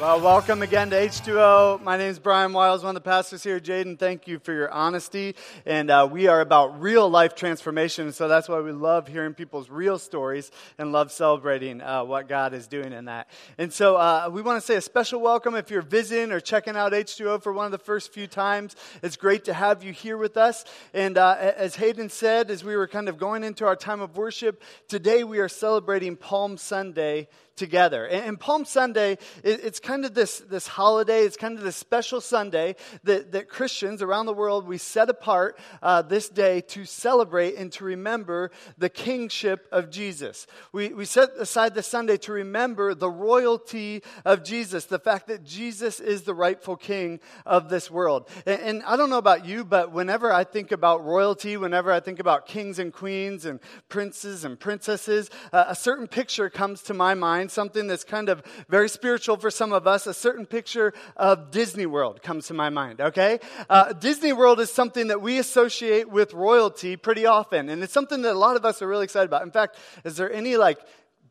Well, welcome again to H2O. My name is Brian Wiles, one of the pastors here. Jaden, thank you for your honesty. And uh, we are about real life transformation. So that's why we love hearing people's real stories and love celebrating uh, what God is doing in that. And so uh, we want to say a special welcome if you're visiting or checking out H2O for one of the first few times. It's great to have you here with us. And uh, as Hayden said, as we were kind of going into our time of worship, today we are celebrating Palm Sunday together. And, Palm Sunday, it's kind of this, this holiday, it's kind of this special Sunday that, that Christians around the world, we set apart uh, this day to celebrate and to remember the kingship of Jesus. We, we set aside this Sunday to remember the royalty of Jesus, the fact that Jesus is the rightful king of this world. And, and I don't know about you, but whenever I think about royalty, whenever I think about kings and queens and princes and princesses, uh, a certain picture comes to my mind something that's kind of very spiritual for some of us, a certain picture of Disney World comes to my mind, okay? Uh, Disney World is something that we associate with royalty pretty often, and it's something that a lot of us are really excited about. In fact, is there any like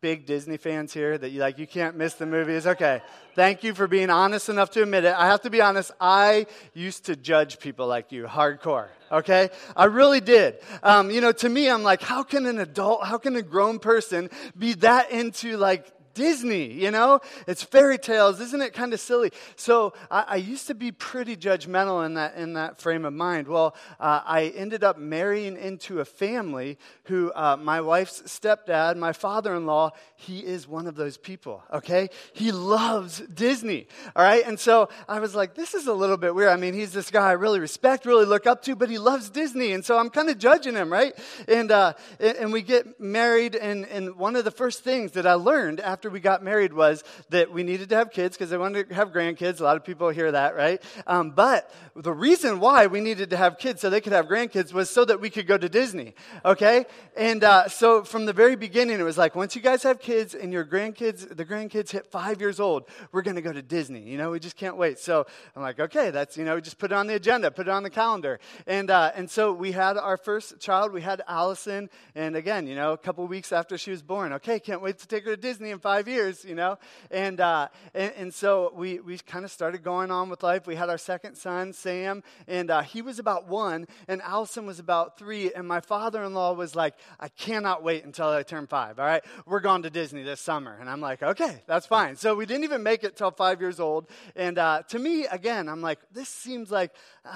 big Disney fans here that you like you can't miss the movies. Okay. Thank you for being honest enough to admit it. I have to be honest, I used to judge people like you hardcore. Okay? I really did. Um, you know, to me, I'm like, how can an adult, how can a grown person be that into like Disney, you know? It's fairy tales. Isn't it kind of silly? So I, I, used to be pretty judgmental in that, in that frame of mind. Well, uh, I ended up marrying into a family who uh, my wife's stepdad, my father in law, he is one of those people, okay? He loves Disney, all right? And so I was like, this is a little bit weird. I mean, he's this guy I really respect, really look up to, but he loves Disney. And so I'm kind of judging him, right? And, uh, and we get married, and, and one of the first things that I learned after after we got married was that we needed to have kids because I wanted to have grandkids. A lot of people hear that, right? Um, but the reason why we needed to have kids so they could have grandkids was so that we could go to Disney, okay? And uh, so from the very beginning, it was like, once you guys have kids and your grandkids, the grandkids hit five years old, we're going to go to Disney. You know, we just can't wait. So I'm like, okay, that's, you know, just put it on the agenda, put it on the calendar. And, uh, and so we had our first child, we had Allison. And again, you know, a couple weeks after she was born, okay, can't wait to take her to Disney in five five years, you know? And, uh, and, and, so we, we kind of started going on with life. We had our second son, Sam, and uh, he was about one, and Allison was about three. And my father in law was like, I cannot wait until I turn five, all right? We're going to Disney this summer. And I'm like, okay, that's fine. So we didn't even make it till five years old. And uh, to me, again, I'm like, this seems like,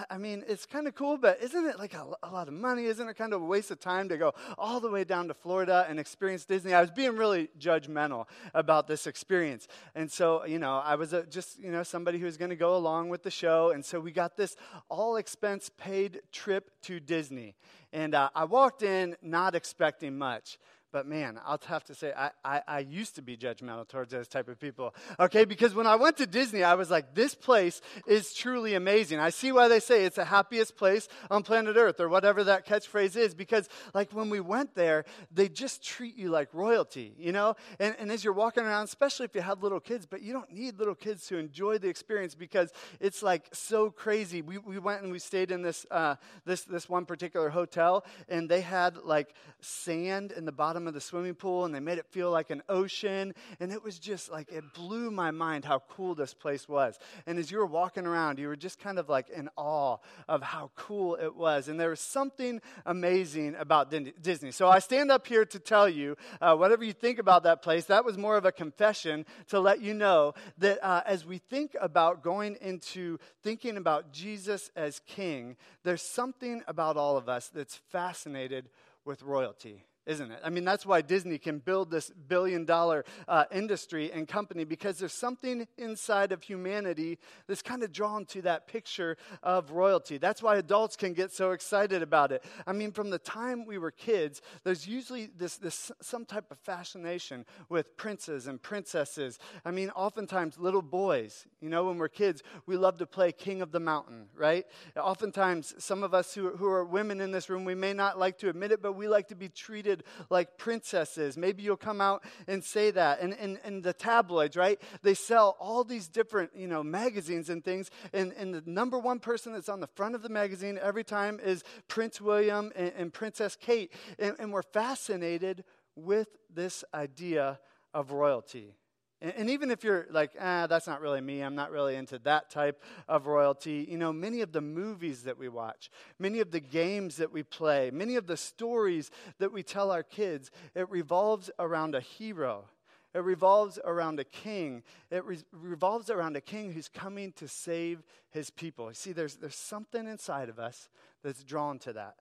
I mean, it's kind of cool, but isn't it like a, a lot of money? Isn't it kind of a waste of time to go all the way down to Florida and experience Disney? I was being really judgmental about this experience. And so, you know, I was a, just, you know, somebody who was going to go along with the show. And so we got this all expense paid trip to Disney. And uh, I walked in not expecting much. But man, I'll have to say, I, I, I, used to be judgmental towards those type of people. Okay, because when I went to Disney, I was like, this place is truly amazing. I see why they say it's the happiest place on planet Earth or whatever that catchphrase is. Because like when we went there, they just treat you like royalty, you know? And, and as you're walking around, especially if you have little kids, but you don't need little kids to enjoy the experience because it's like so crazy. We, we went and we stayed in this, uh, this, this one particular hotel, and they had like sand in the bottom bottom of the swimming pool and they made it feel like an ocean. And it was just like, it blew my mind how cool this place was. And as you were walking around, you were just kind of like in awe of how cool it was. And there was something amazing about Disney. So I stand up here to tell you, uh, whatever you think about that place, that was more of a confession to let you know that uh, as we think about going into thinking about Jesus as king, there's something about all of us that's fascinated with royalty isn't it? I mean, that's why Disney can build this billion dollar uh, industry and company because there's something inside of humanity that's kind of drawn to that picture of royalty. That's why adults can get so excited about it. I mean, from the time we were kids, there's usually this, this some type of fascination with princes and princesses. I mean, oftentimes little boys, you know, when we're kids, we love to play King of the Mountain, right? Oftentimes, some of us who, who are women in this room, we may not like to admit it, but we like to be treated treated like princesses. Maybe you'll come out and say that. And, and, and the tabloids, right? They sell all these different, you know, magazines and things. And, and the number one person that's on the front of the magazine every time is Prince William and, and Princess Kate. And, and we're fascinated with this idea of royalty. And, even if you're like, ah, that's not really me, I'm not really into that type of royalty, you know, many of the movies that we watch, many of the games that we play, many of the stories that we tell our kids, it revolves around a hero. It revolves around a king. It re- revolves around a king who's coming to save his people. You see, there's, there's something inside of us that's drawn to that.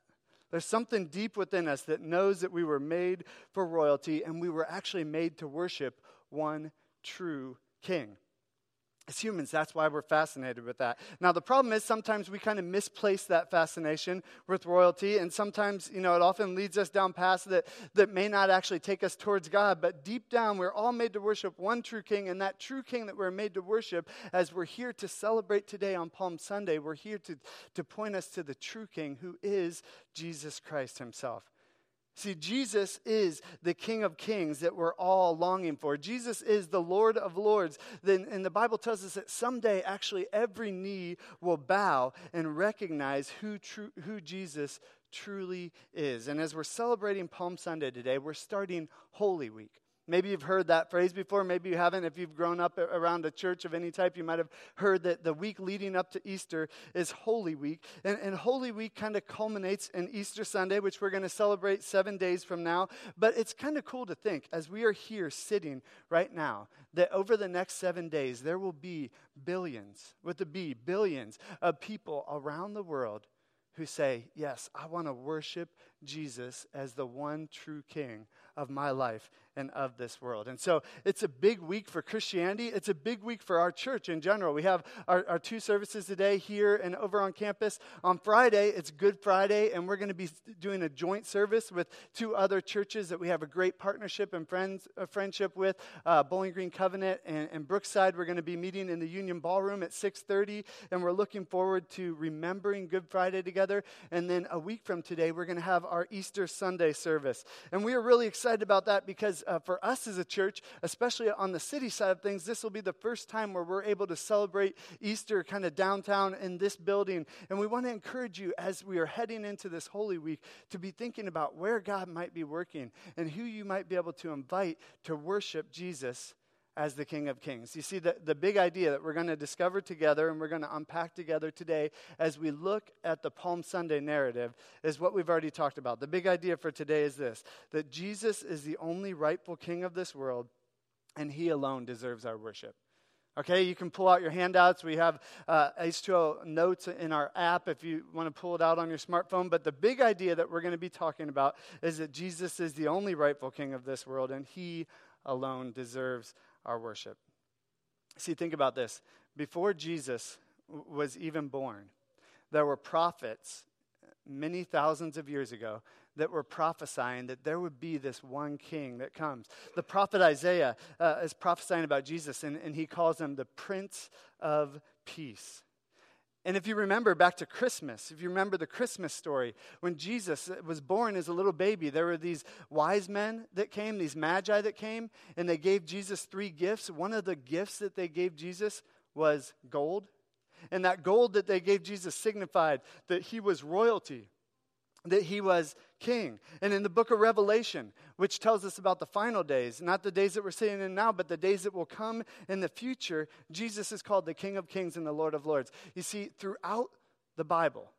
There's something deep within us that knows that we were made for royalty and we were actually made to worship one true king. As humans, that's why we're fascinated with that. Now, the problem is sometimes we kind of misplace that fascination with royalty, and sometimes, you know, it often leads us down paths that, that may not actually take us towards God. But deep down, we're all made to worship one true king, and that true king that we're made to worship, as we're here to celebrate today on Palm Sunday, we're here to, to point us to the true king who is Jesus Christ himself. See, Jesus is the King of Kings that we're all longing for. Jesus is the Lord of Lords. And the Bible tells us that someday, actually, every knee will bow and recognize who, who Jesus truly is. And as we're celebrating Palm Sunday today, we're starting Holy Week. Maybe you've heard that phrase before. Maybe you haven't. If you've grown up around a church of any type, you might have heard that the week leading up to Easter is Holy Week. And, and Holy Week kind of culminates in Easter Sunday, which we're going to celebrate seven days from now. But it's kind of cool to think, as we are here sitting right now, that over the next seven days, there will be billions, with the B, billions of people around the world who say, Yes, I want to worship Jesus as the one true King of my life and of this world. And so it's a big week for Christianity. It's a big week for our church in general. We have our, our two services today here and over on campus. On Friday, it's Good Friday, and we're going to be doing a joint service with two other churches that we have a great partnership and friends, friendship with, uh, Bowling Green Covenant and, and Brookside. We're going to be meeting in the Union Ballroom at 6.30, and we're looking forward to remembering Good Friday together. And then a week from today, we're going to have our Easter Sunday service. And we are really excited about that because uh, for us as a church, especially on the city side of things, this will be the first time where we're able to celebrate Easter kind of downtown in this building. And we want to encourage you as we are heading into this Holy Week to be thinking about where God might be working and who you might be able to invite to worship Jesus as the King of Kings. You see, the, the big idea that we're going to discover together and we're going to unpack together today as we look at the Palm Sunday narrative is what we've already talked about. The big idea for today is this that Jesus is the only rightful King of this world, and he alone deserves our worship. Okay, you can pull out your handouts. We have uh, H2O notes in our app if you want to pull it out on your smartphone. But the big idea that we're going to be talking about is that Jesus is the only rightful king of this world, and he alone deserves our worship. See, think about this. Before Jesus was even born, there were prophets many thousands of years ago that were prophesying that there would be this one king that comes. The prophet Isaiah uh, is prophesying about Jesus, and, and he calls him the Prince of Peace. And if you remember back to Christmas, if you remember the Christmas story, when Jesus was born as a little baby, there were these wise men that came, these magi that came, and they gave Jesus three gifts. One of the gifts that they gave Jesus was gold. And that gold that they gave Jesus signified that he was royalty that he was king. And in the book of Revelation, which tells us about the final days, not the days that we're sitting in now, but the days that will come in the future, Jesus is called the King of Kings and the Lord of Lords. You see, throughout the Bible,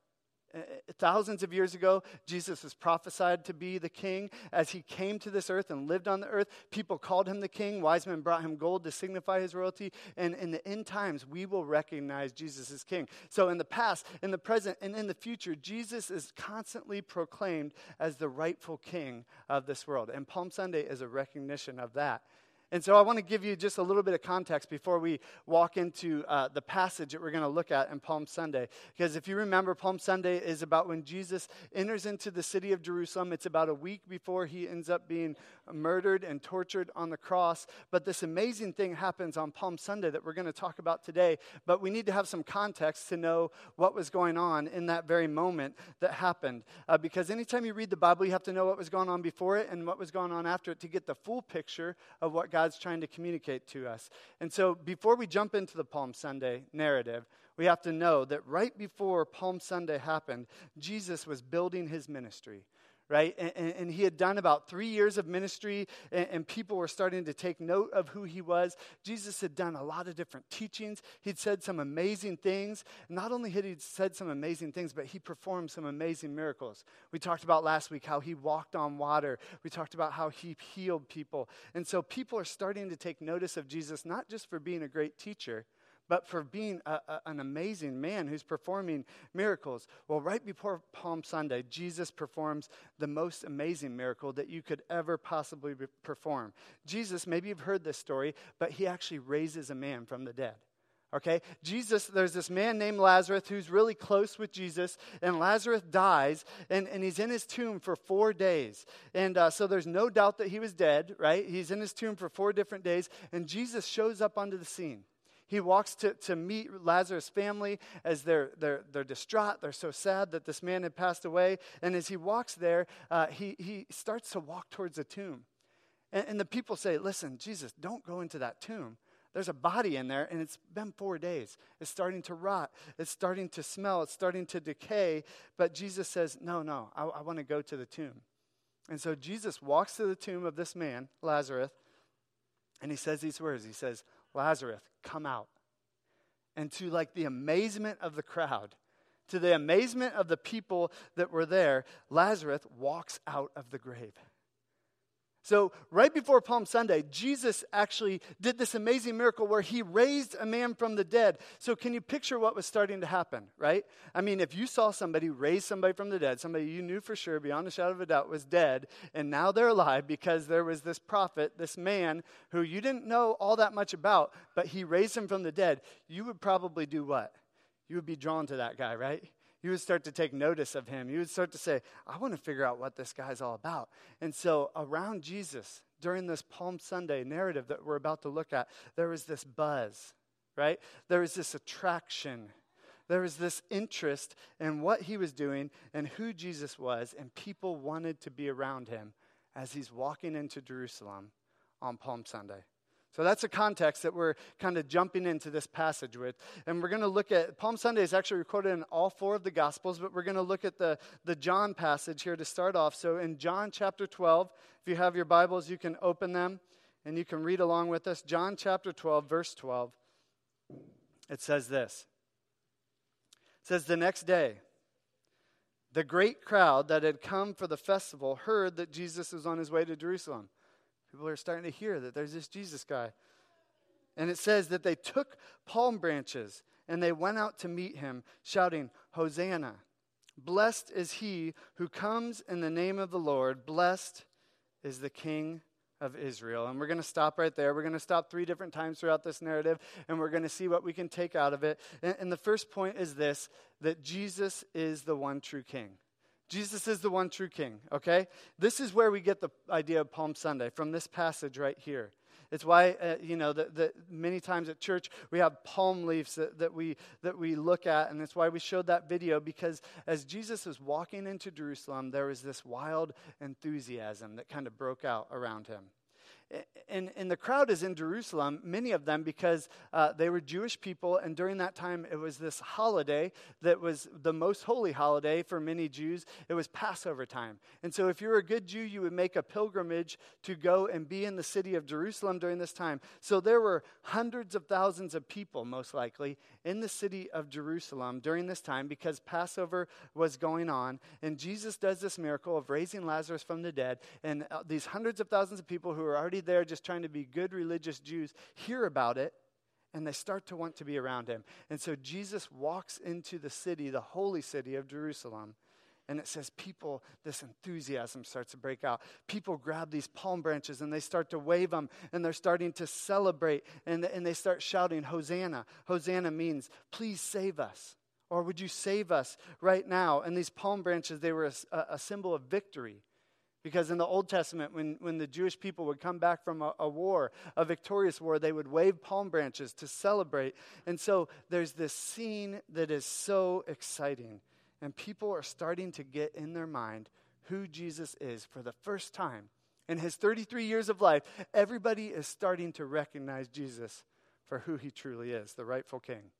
Uh, uh, thousands of years ago, Jesus was prophesied to be the king. As he came to this earth and lived on the earth, people called him the king. Wise men brought him gold to signify his royalty. And in the end times, we will recognize Jesus as king. So, in the past, in the present, and in the future, Jesus is constantly proclaimed as the rightful king of this world. And Palm Sunday is a recognition of that. And so I want to give you just a little bit of context before we walk into uh, the passage that we're going to look at in Palm Sunday. Because if you remember, Palm Sunday is about when Jesus enters into the city of Jerusalem. It's about a week before he ends up being murdered and tortured on the cross. But this amazing thing happens on Palm Sunday that we're going to talk about today. But we need to have some context to know what was going on in that very moment that happened. Uh, because anytime you read the Bible, you have to know what was going on before it and what was going on after it to get the full picture of what God God's trying to communicate to us. And so before we jump into the Palm Sunday narrative, we have to know that right before Palm Sunday happened, Jesus was building his ministry. Right? And, and, he had done about three years of ministry, and, and, people were starting to take note of who he was. Jesus had done a lot of different teachings. He'd said some amazing things. Not only had he said some amazing things, but he performed some amazing miracles. We talked about last week how he walked on water, we talked about how he healed people. And so people are starting to take notice of Jesus, not just for being a great teacher but for being a, a, an amazing man who's performing miracles. Well, right before Palm Sunday, Jesus performs the most amazing miracle that you could ever possibly perform. Jesus, maybe you've heard this story, but he actually raises a man from the dead. Okay? Jesus, there's this man named Lazarus who's really close with Jesus, and Lazarus dies, and, and he's in his tomb for four days. And uh, so there's no doubt that he was dead, right? He's in his tomb for four different days, and Jesus shows up onto the scene. He walks to, to meet Lazarus' family as they're, they're, they're distraught. They're so sad that this man had passed away. And as he walks there, uh, he, he starts to walk towards a tomb. And, and the people say, Listen, Jesus, don't go into that tomb. There's a body in there, and it's been four days. It's starting to rot. It's starting to smell. It's starting to decay. But Jesus says, No, no, I, I want to go to the tomb. And so Jesus walks to the tomb of this man, Lazarus, and he says these words. He says, Lazarus, come out. And to like the amazement of the crowd, to the amazement of the people that were there, Lazarus walks out of the grave. So, right before Palm Sunday, Jesus actually did this amazing miracle where he raised a man from the dead. So, can you picture what was starting to happen, right? I mean, if you saw somebody raise somebody from the dead, somebody you knew for sure, beyond a shadow of a doubt, was dead, and now they're alive because there was this prophet, this man who you didn't know all that much about, but he raised him from the dead, you would probably do what? You would be drawn to that guy, right? You would start to take notice of him. You would start to say, I want to figure out what this guy's all about. And so, around Jesus, during this Palm Sunday narrative that we're about to look at, there was this buzz, right? There was this attraction. There was this interest in what he was doing and who Jesus was, and people wanted to be around him as he's walking into Jerusalem on Palm Sunday. So that's a context that we're kind of jumping into this passage with. And we're going to look at Palm Sunday is actually recorded in all four of the Gospels, but we're going to look at the, the John passage here to start off. So in John chapter 12, if you have your Bibles, you can open them and you can read along with us. John chapter 12, verse 12. It says this It says, The next day, the great crowd that had come for the festival heard that Jesus was on his way to Jerusalem. People are starting to hear that there's this Jesus guy. And it says that they took palm branches and they went out to meet him, shouting, Hosanna! Blessed is he who comes in the name of the Lord. Blessed is the King of Israel. And we're going to stop right there. We're going to stop three different times throughout this narrative, and we're going to see what we can take out of it. And, and the first point is this that Jesus is the one true King. Jesus is the one true king, okay? This is where we get the idea of Palm Sunday, from this passage right here. It's why, uh, you know, that, many times at church we have palm leaves that, that, we, that we look at, and it's why we showed that video, because as Jesus was walking into Jerusalem, there was this wild enthusiasm that kind of broke out around him and, and the crowd is in Jerusalem, many of them, because uh, they were Jewish people, and during that time it was this holiday that was the most holy holiday for many Jews. It was Passover time. And so, if you were a good Jew, you would make a pilgrimage to go and be in the city of Jerusalem during this time. So, there were hundreds of thousands of people, most likely, in the city of Jerusalem during this time because Passover was going on. And Jesus does this miracle of raising Lazarus from the dead, and uh, these hundreds of thousands of people who are already there just trying to be good religious Jews hear about it and they start to want to be around him. And so Jesus walks into the city, the holy city of Jerusalem. And it says, people, this enthusiasm starts to break out. People grab these palm branches and they start to wave them and they're starting to celebrate and, and they start shouting, Hosanna. Hosanna means, please save us. Or would you save us right now? And these palm branches, they were a, a symbol of victory. Because in the Old Testament, when, when the Jewish people would come back from a, a, war, a victorious war, they would wave palm branches to celebrate. And so there's this scene that is so exciting. And people are starting to get in their mind who Jesus is for the first time. In his 33 years of life, everybody is starting to recognize Jesus for who he truly is, the rightful king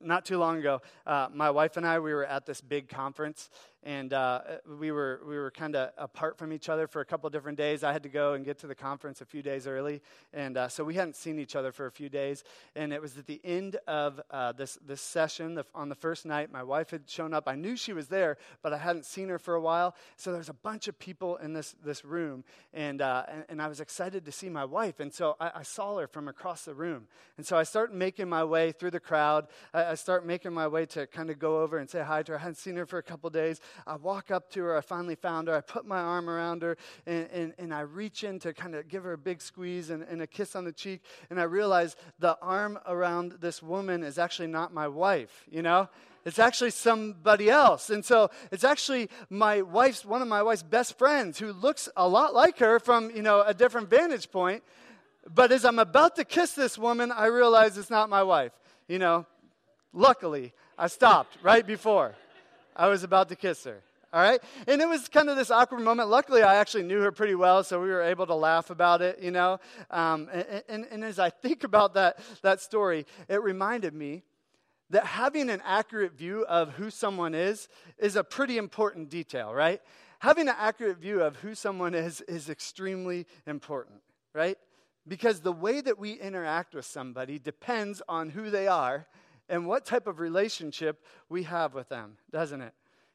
not too long ago, uh, my wife and I, we were at this big conference, and uh, we were we were kind of apart from each other for a couple different days. I had to go and get to the conference a few days early, and uh, so we hadn't seen each other for a few days. And it was at the end of uh, this this session the, on the first night. My wife had shown up. I knew she was there, but I hadn't seen her for a while. So there was a bunch of people in this this room, and uh, and, and, I was excited to see my wife. And so I, I, saw her from across the room, and so I start making my way through the crowd. I, I start making my way to kind of go over and say hi to her. I hadn't seen her for a couple days. I walk up to her. I finally found her. I put my arm around her and, and, and I reach in to kind of give her a big squeeze and, and a kiss on the cheek. And I realize the arm around this woman is actually not my wife, you know? It's actually somebody else. And so it's actually my wife's, one of my wife's best friends who looks a lot like her from, you know, a different vantage point. But as I'm about to kiss this woman, I realize it's not my wife. You know, luckily, I stopped right before. I was about to kiss her. All right? And it was kind of this awkward moment. Luckily, I actually knew her pretty well, so we were able to laugh about it, you know? Um, and, and, and as I think about that, that story, it reminded me that having an accurate view of who someone is is a pretty important detail, right? Having an accurate view of who someone is is extremely important, right? Because the way that we interact with somebody depends on who they are and what type of relationship we have with them, doesn't it?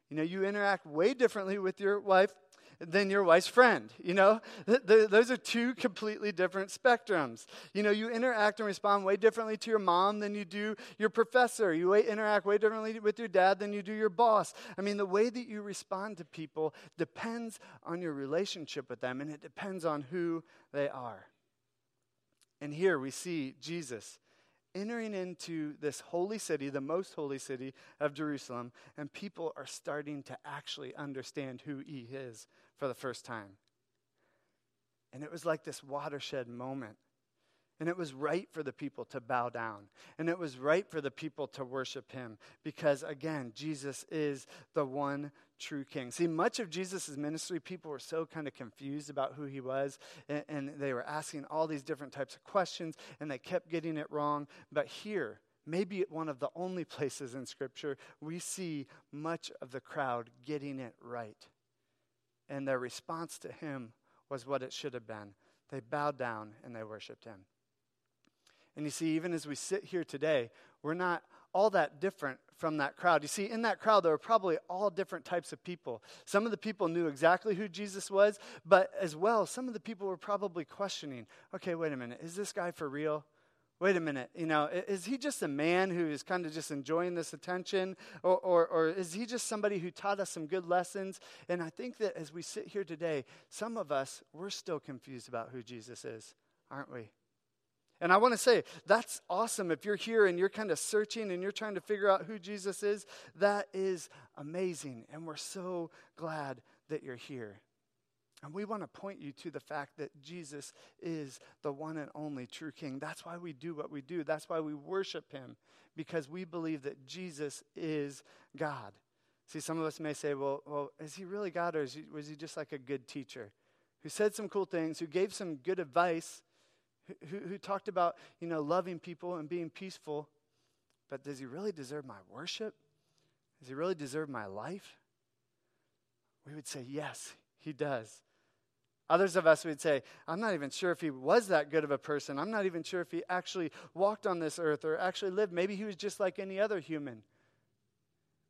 You know, you interact way differently with your wife than your wife's friend. You know, th- th- those are two completely different spectrums. You know, you interact and respond way differently to your mom than you do your professor. You way, interact way differently with your dad than you do your boss. I mean, the way that you respond to people depends on your relationship with them, and it depends on who they are. And here we see Jesus entering into this holy city, the most holy city of Jerusalem, and people are starting to actually understand who he is for the first time. And it was like this watershed moment. And it was right for the people to bow down. And it was right for the people to worship him because, again, Jesus is the one true king. See, much of Jesus' ministry, people were so kind of confused about who he was, and, and they were asking all these different types of questions, and they kept getting it wrong. But here, maybe at one of the only places in Scripture, we see much of the crowd getting it right. And their response to him was what it should have been. They bowed down and they worshiped him. And you see, even as we sit here today, we're not all that different from that crowd. You see, in that crowd, there were probably all different types of people. Some of the people knew exactly who Jesus was, but as well, some of the people were probably questioning okay, wait a minute, is this guy for real? Wait a minute, you know, is he just a man who is kind of just enjoying this attention? Or, or, or is he just somebody who taught us some good lessons? And I think that as we sit here today, some of us, we're still confused about who Jesus is, aren't we? And I want to say, that's awesome. If you're here and you're kind of searching and you're trying to figure out who Jesus is, that is amazing. And we're so glad that you're here. And we want to point you to the fact that Jesus is the one and only true King. That's why we do what we do. That's why we worship him, because we believe that Jesus is God. See, some of us may say, well, well is he really God or he, was he just like a good teacher who said some cool things, who gave some good advice? Who, who talked about, you know, loving people and being peaceful. But does he really deserve my worship? Does he really deserve my life? We would say, yes, he does. Others of us would say, I'm not even sure if he was that good of a person. I'm not even sure if he actually walked on this earth or actually lived. Maybe he was just like any other human.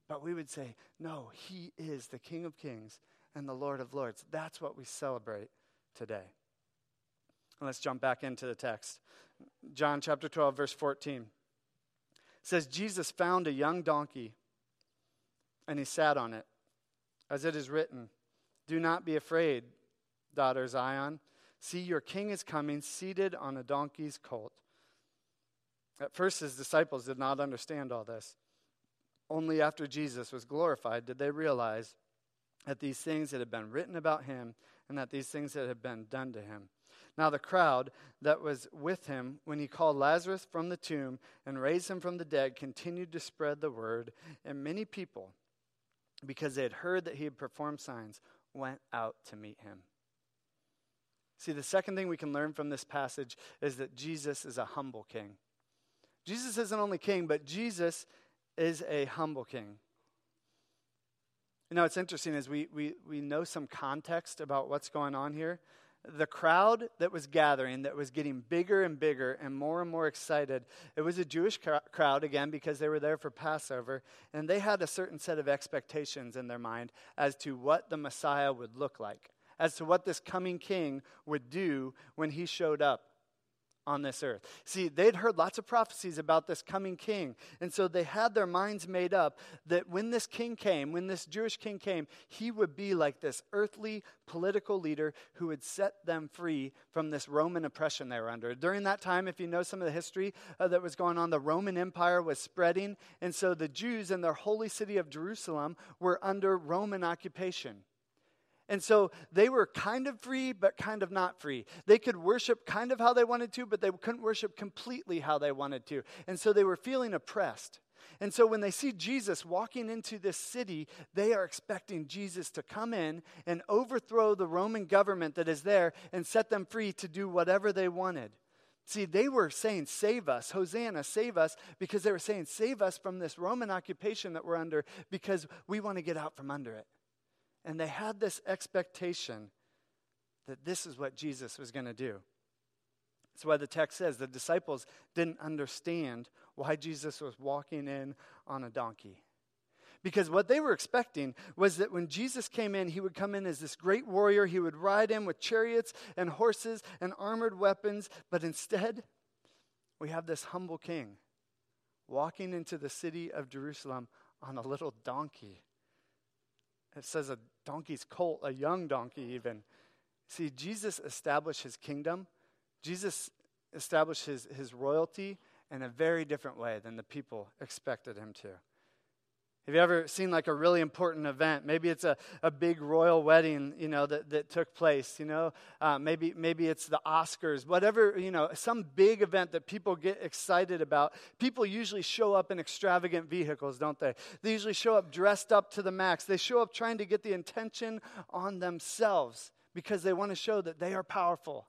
But we would say, no, he is the King of Kings and the Lord of Lords. That's what we celebrate today. Let's jump back into the text. John chapter 12, verse 14 says, Jesus found a young donkey and he sat on it. As it is written, Do not be afraid, daughter Zion. See, your king is coming, seated on a donkey's colt. At first, his disciples did not understand all this. Only after Jesus was glorified did they realize that these things that had been written about him and that these things that had been done to him. Now, the crowd that was with him when he called Lazarus from the tomb and raised him from the dead continued to spread the word, and many people, because they had heard that he had performed signs, went out to meet him. See, the second thing we can learn from this passage is that Jesus is a humble king. Jesus isn't only king, but Jesus is a humble king. You know, it's interesting as we, we, we know some context about what's going on here. The crowd that was gathering, that was getting bigger and bigger and more and more excited, it was a Jewish crowd, again, because they were there for Passover, and they had a certain set of expectations in their mind as to what the Messiah would look like, as to what this coming king would do when he showed up on this earth. See, they'd heard lots of prophecies about this coming king. And so they had their minds made up that when this king came, when this Jewish king came, he would be like this earthly political leader who would set them free from this Roman oppression they were under. During that time, if you know some of the history uh, that was going on, the Roman Empire was spreading. And so the Jews in their holy city of Jerusalem were under Roman occupation. And so they were kind of free, but kind of not free. They could worship kind of how they wanted to, but they couldn't worship completely how they wanted to. And so they were feeling oppressed. And so when they see Jesus walking into this city, they are expecting Jesus to come in and overthrow the Roman government that is there and set them free to do whatever they wanted. See, they were saying, Save us, Hosanna, save us, because they were saying, Save us from this Roman occupation that we're under because we want to get out from under it. And they had this expectation that this is what Jesus was going to do. That's why the text says the disciples didn't understand why Jesus was walking in on a donkey. Because what they were expecting was that when Jesus came in, he would come in as this great warrior. He would ride in with chariots and horses and armored weapons. But instead, we have this humble king walking into the city of Jerusalem on a little donkey. It says a donkey's colt, a young donkey, even. See, Jesus established his kingdom. Jesus established his, his royalty in a very different way than the people expected him to. Have you ever seen like a really important event? Maybe it's a, a big royal wedding, you know, that, that took place, you know. Uh, maybe, maybe it's the Oscars, whatever, you know, some big event that people get excited about. People usually show up in extravagant vehicles, don't they? They usually show up dressed up to the max. They show up trying to get the attention on themselves because they want to show that they are powerful.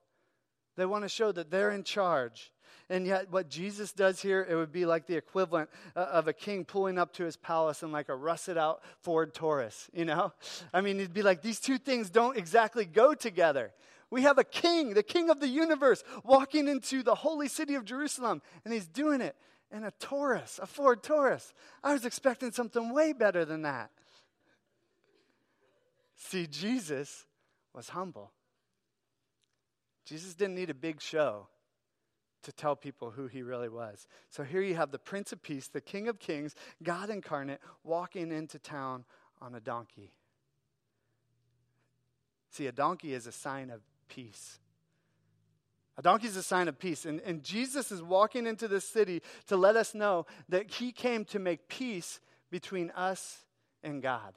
They want to show that they're in charge. And yet, what Jesus does here, it would be like the equivalent uh, of a king pulling up to his palace in like a rusted out Ford Taurus, you know? I mean, it'd be like these two things don't exactly go together. We have a king, the king of the universe, walking into the holy city of Jerusalem, and he's doing it in a Taurus, a Ford Taurus. I was expecting something way better than that. See, Jesus was humble. Jesus didn't need a big show to tell people who he really was. So here you have the Prince of Peace, the King of Kings, God incarnate, walking into town on a donkey. See, a donkey is a sign of peace. A donkey is a sign of peace. And, and Jesus is walking into this city to let us know that he came to make peace between us and God.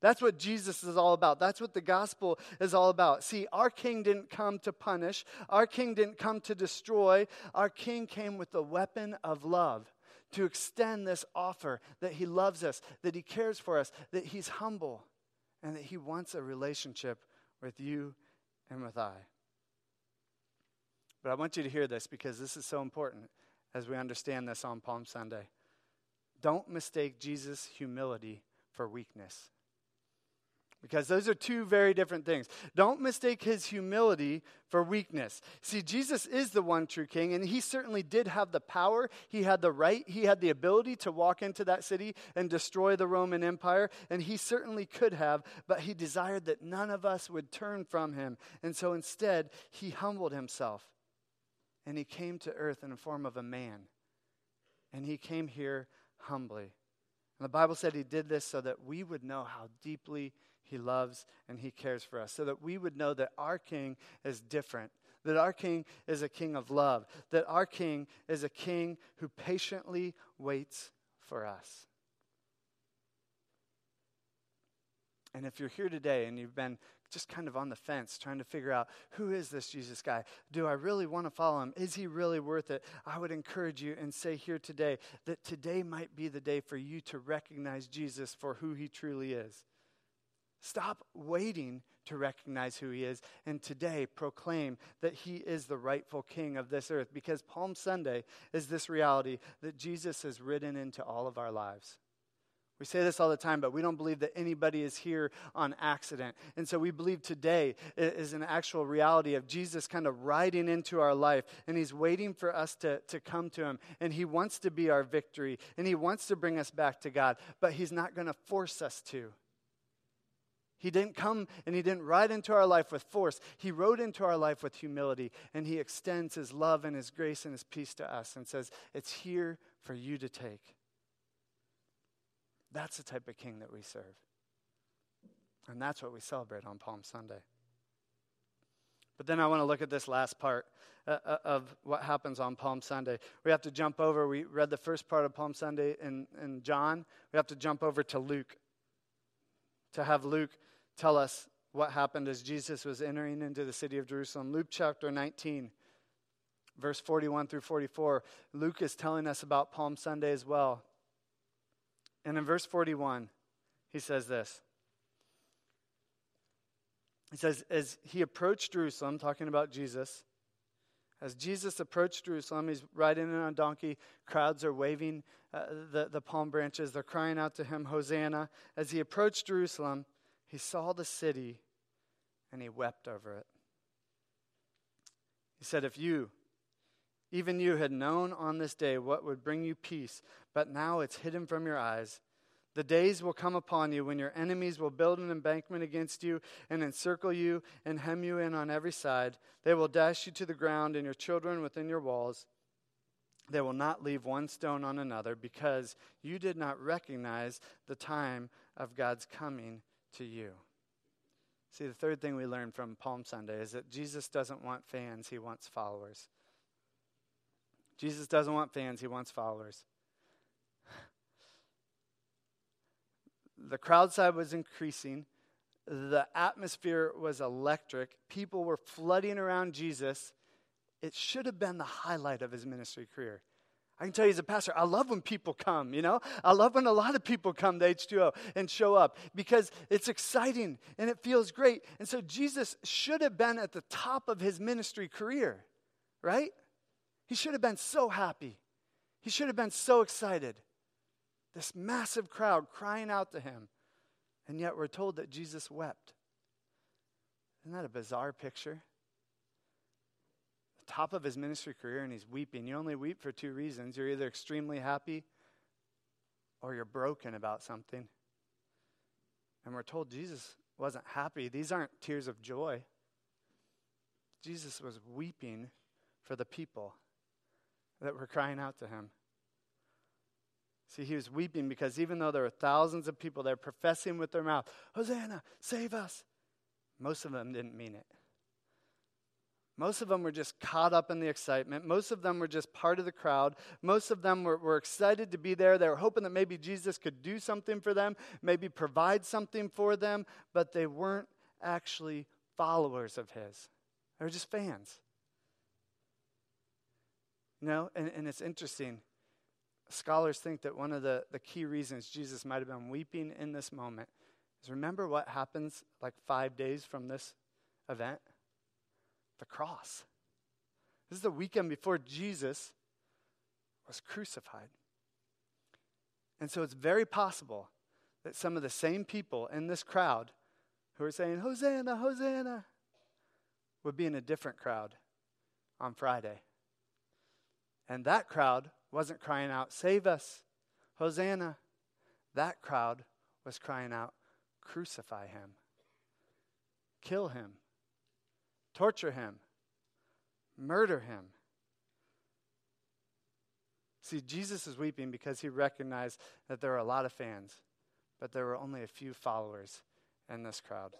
That's what Jesus is all about. That's what the gospel is all about. See, our king didn't come to punish, our king didn't come to destroy. Our king came with the weapon of love to extend this offer that he loves us, that he cares for us, that he's humble, and that he wants a relationship with you and with I. But I want you to hear this because this is so important as we understand this on Palm Sunday. Don't mistake Jesus' humility for weakness because those are two very different things. Don't mistake his humility for weakness. See, Jesus is the one true king, and he certainly did have the power, he had the right, he had the ability to walk into that city and destroy the Roman Empire, and he certainly could have, but he desired that none of us would turn from him. And so instead, he humbled himself, and he came to earth in the form of a man, and he came here humbly. And the Bible said he did this so that we would know how deeply he loves and He cares for us, so that we would know that our King is different, that our King is a King of love, that our King is a King who patiently waits for us. And if you're here today and you've been just kind of on the fence, trying to figure out who is this Jesus guy? Do I really want to follow him? Is he really worth it? I would encourage you and say here today that today might be the day for you to recognize Jesus for who he truly is. Stop waiting to recognize who he is and today proclaim that he is the rightful king of this earth because Palm Sunday is this reality that Jesus has ridden into all of our lives. We say this all the time, but we don't believe that anybody is here on accident. And so we believe today is an actual reality of Jesus kind of riding into our life, and He's waiting for us to, to come to Him. And He wants to be our victory, and He wants to bring us back to God, but He's not going to force us to. He didn't come and He didn't ride into our life with force. He rode into our life with humility, and He extends His love and His grace and His peace to us and says, It's here for you to take. That's the type of king that we serve. And that's what we celebrate on Palm Sunday. But then I want to look at this last part uh, uh, of what happens on Palm Sunday. We have to jump over. We read the first part of Palm Sunday in, in John. We have to jump over to Luke to have Luke tell us what happened as Jesus was entering into the city of Jerusalem. Luke chapter 19, verse 41 through 44. Luke is telling us about Palm Sunday as well. And in verse 41, he says this. He says, As he approached Jerusalem, talking about Jesus, as Jesus approached Jerusalem, he's riding in on a donkey. Crowds are waving uh, the, the palm branches. They're crying out to him, Hosanna. As he approached Jerusalem, he saw the city and he wept over it. He said, If you, even you had known on this day what would bring you peace, but now it's hidden from your eyes. The days will come upon you when your enemies will build an embankment against you and encircle you and hem you in on every side. They will dash you to the ground and your children within your walls. They will not leave one stone on another because you did not recognize the time of God's coming to you. See, the third thing we learned from Palm Sunday is that Jesus doesn't want fans, he wants followers. Jesus doesn't want fans, he wants followers. The crowd size was increasing. The atmosphere was electric. People were flooding around Jesus. It should have been the highlight of his ministry career. I can tell you as a pastor, I love when people come, you know? I love when a lot of people come to H2O and show up because it's exciting and it feels great. And so Jesus should have been at the top of his ministry career, right? He should have been so happy. He should have been so excited. This massive crowd crying out to him. And yet we're told that Jesus wept. Isn't that a bizarre picture? Top of his ministry career, and he's weeping. You only weep for two reasons you're either extremely happy or you're broken about something. And we're told Jesus wasn't happy. These aren't tears of joy. Jesus was weeping for the people that were crying out to him. See, he was weeping because even though there were thousands of people there professing with their mouth, Hosanna, save us, most of them didn't mean it. Most of them were just caught up in the excitement. Most of them were just part of the crowd. Most of them were, were excited to be there. They were hoping that maybe Jesus could do something for them, maybe provide something for them, but they weren't actually followers of his. They were just fans. You know, and, and it's interesting. Scholars think that one of the, the key reasons Jesus might have been weeping in this moment is remember what happens like five days from this event? The cross. This is the weekend before Jesus was crucified. And so it's very possible that some of the same people in this crowd who are saying, Hosanna, Hosanna, would be in a different crowd on Friday. And that crowd wasn't crying out, Save us, Hosanna. That crowd was crying out, Crucify him, kill him, torture him, murder him. See, Jesus is weeping because he recognized that there were a lot of fans, but there were only a few followers in this crowd.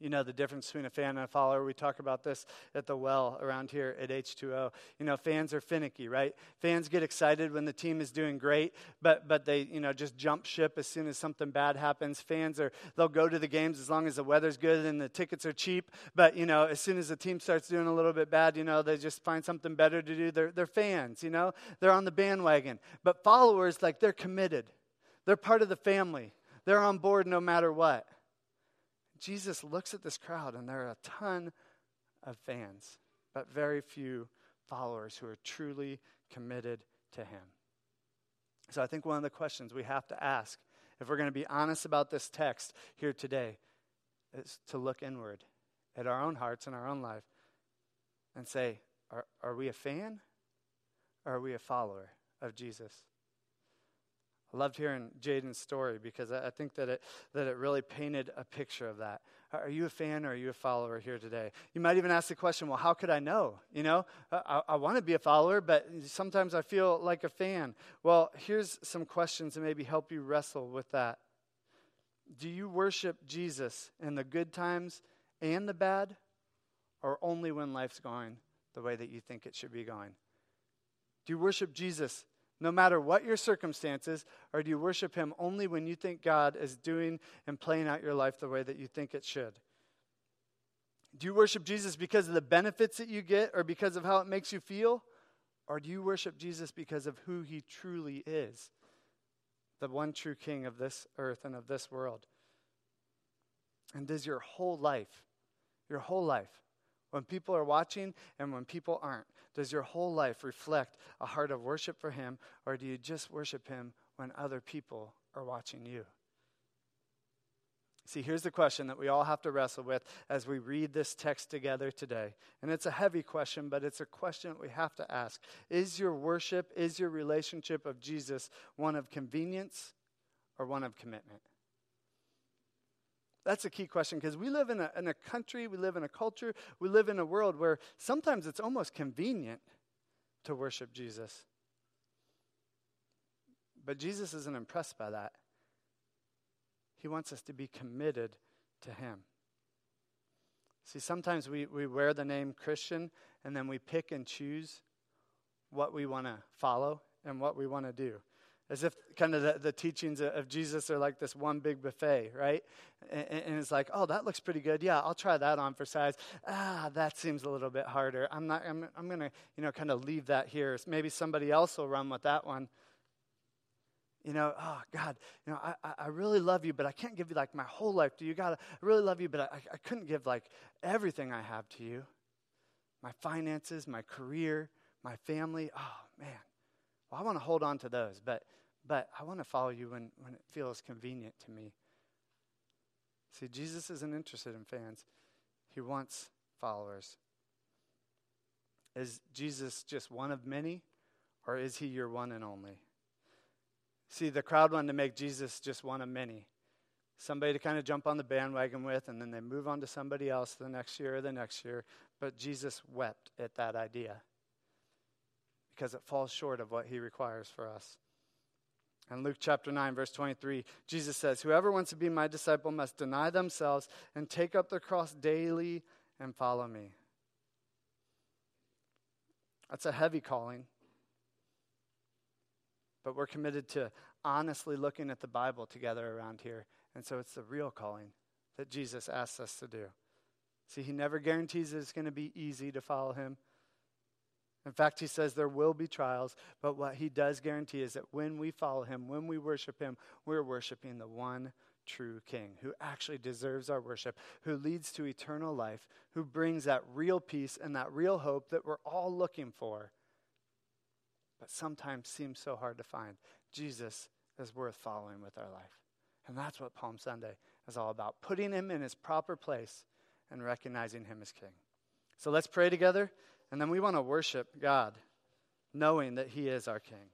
You know the difference between a fan and a follower. We talk about this at the well around here at H2O. You know, fans are finicky, right? Fans get excited when the team is doing great, but but they, you know, just jump ship as soon as something bad happens. Fans are they'll go to the games as long as the weather's good and the tickets are cheap, but you know, as soon as the team starts doing a little bit bad, you know, they just find something better to do. They're they're fans, you know? They're on the bandwagon. But followers like they're committed. They're part of the family. They're on board no matter what. Jesus looks at this crowd, and there are a ton of fans, but very few followers who are truly committed to him. So I think one of the questions we have to ask, if we're going to be honest about this text here today, is to look inward at our own hearts and our own life and say, are, are we a fan or are we a follower of Jesus? I loved hearing Jaden's story because I think that it, that it really painted a picture of that. Are you a fan or are you a follower here today? You might even ask the question, well, how could I know? You know, I, I want to be a follower, but sometimes I feel like a fan. Well, here's some questions that maybe help you wrestle with that. Do you worship Jesus in the good times and the bad, or only when life's going the way that you think it should be going? Do you worship Jesus no matter what your circumstances, or do you worship Him only when you think God is doing and playing out your life the way that you think it should? Do you worship Jesus because of the benefits that you get or because of how it makes you feel? Or do you worship Jesus because of who He truly is? The one true King of this earth and of this world. And does your whole life, your whole life, when people are watching and when people aren't, does your whole life reflect a heart of worship for Him, or do you just worship Him when other people are watching you? See, here's the question that we all have to wrestle with as we read this text together today. And it's a heavy question, but it's a question that we have to ask. Is your worship, is your relationship of Jesus one of convenience or one of commitment? That's a key question because we live in a, in a country, we live in a culture, we live in a world where sometimes it's almost convenient to worship Jesus. But Jesus isn't impressed by that. He wants us to be committed to Him. See, sometimes we, we wear the name Christian and then we pick and choose what we want to follow and what we want to do as if kind of the, the, teachings of Jesus are like this one big buffet, right? And, and, it's like, oh, that looks pretty good. Yeah, I'll try that on for size. Ah, that seems a little bit harder. I'm not. I'm, I'm gonna, you know, kind of leave that here. Maybe somebody else will run with that one. You know, oh God, you know, I, I really love you, but I can't give you like my whole life to you. God, I really love you, but I, I couldn't give like everything I have to you. My finances, my career, my family. Oh man, well, I want to hold on to those, but but I want to follow you when, when it feels convenient to me. See, Jesus isn't interested in fans, he wants followers. Is Jesus just one of many, or is he your one and only? See, the crowd wanted to make Jesus just one of many. Somebody to kind of jump on the bandwagon with, and then they move on to somebody else the next year or the next year. But Jesus wept at that idea because it falls short of what he requires for us. In Luke chapter 9, verse 23, Jesus says, Whoever wants to be my disciple must deny themselves and take up their cross daily and follow me. That's a heavy calling. But we're committed to honestly looking at the Bible together around here. And so it's the real calling that Jesus asks us to do. See, he never guarantees that it's going to be easy to follow him. In fact, he says there will be trials, but what he does guarantee is that when we follow him, when we worship him, we're worshiping the one true king who actually deserves our worship, who leads to eternal life, who brings that real peace and that real hope that we're all looking for, but sometimes seems so hard to find. Jesus is worth following with our life. And that's what Palm Sunday is all about putting him in his proper place and recognizing him as king. So let's pray together. And then we want to worship God, knowing that He is our King.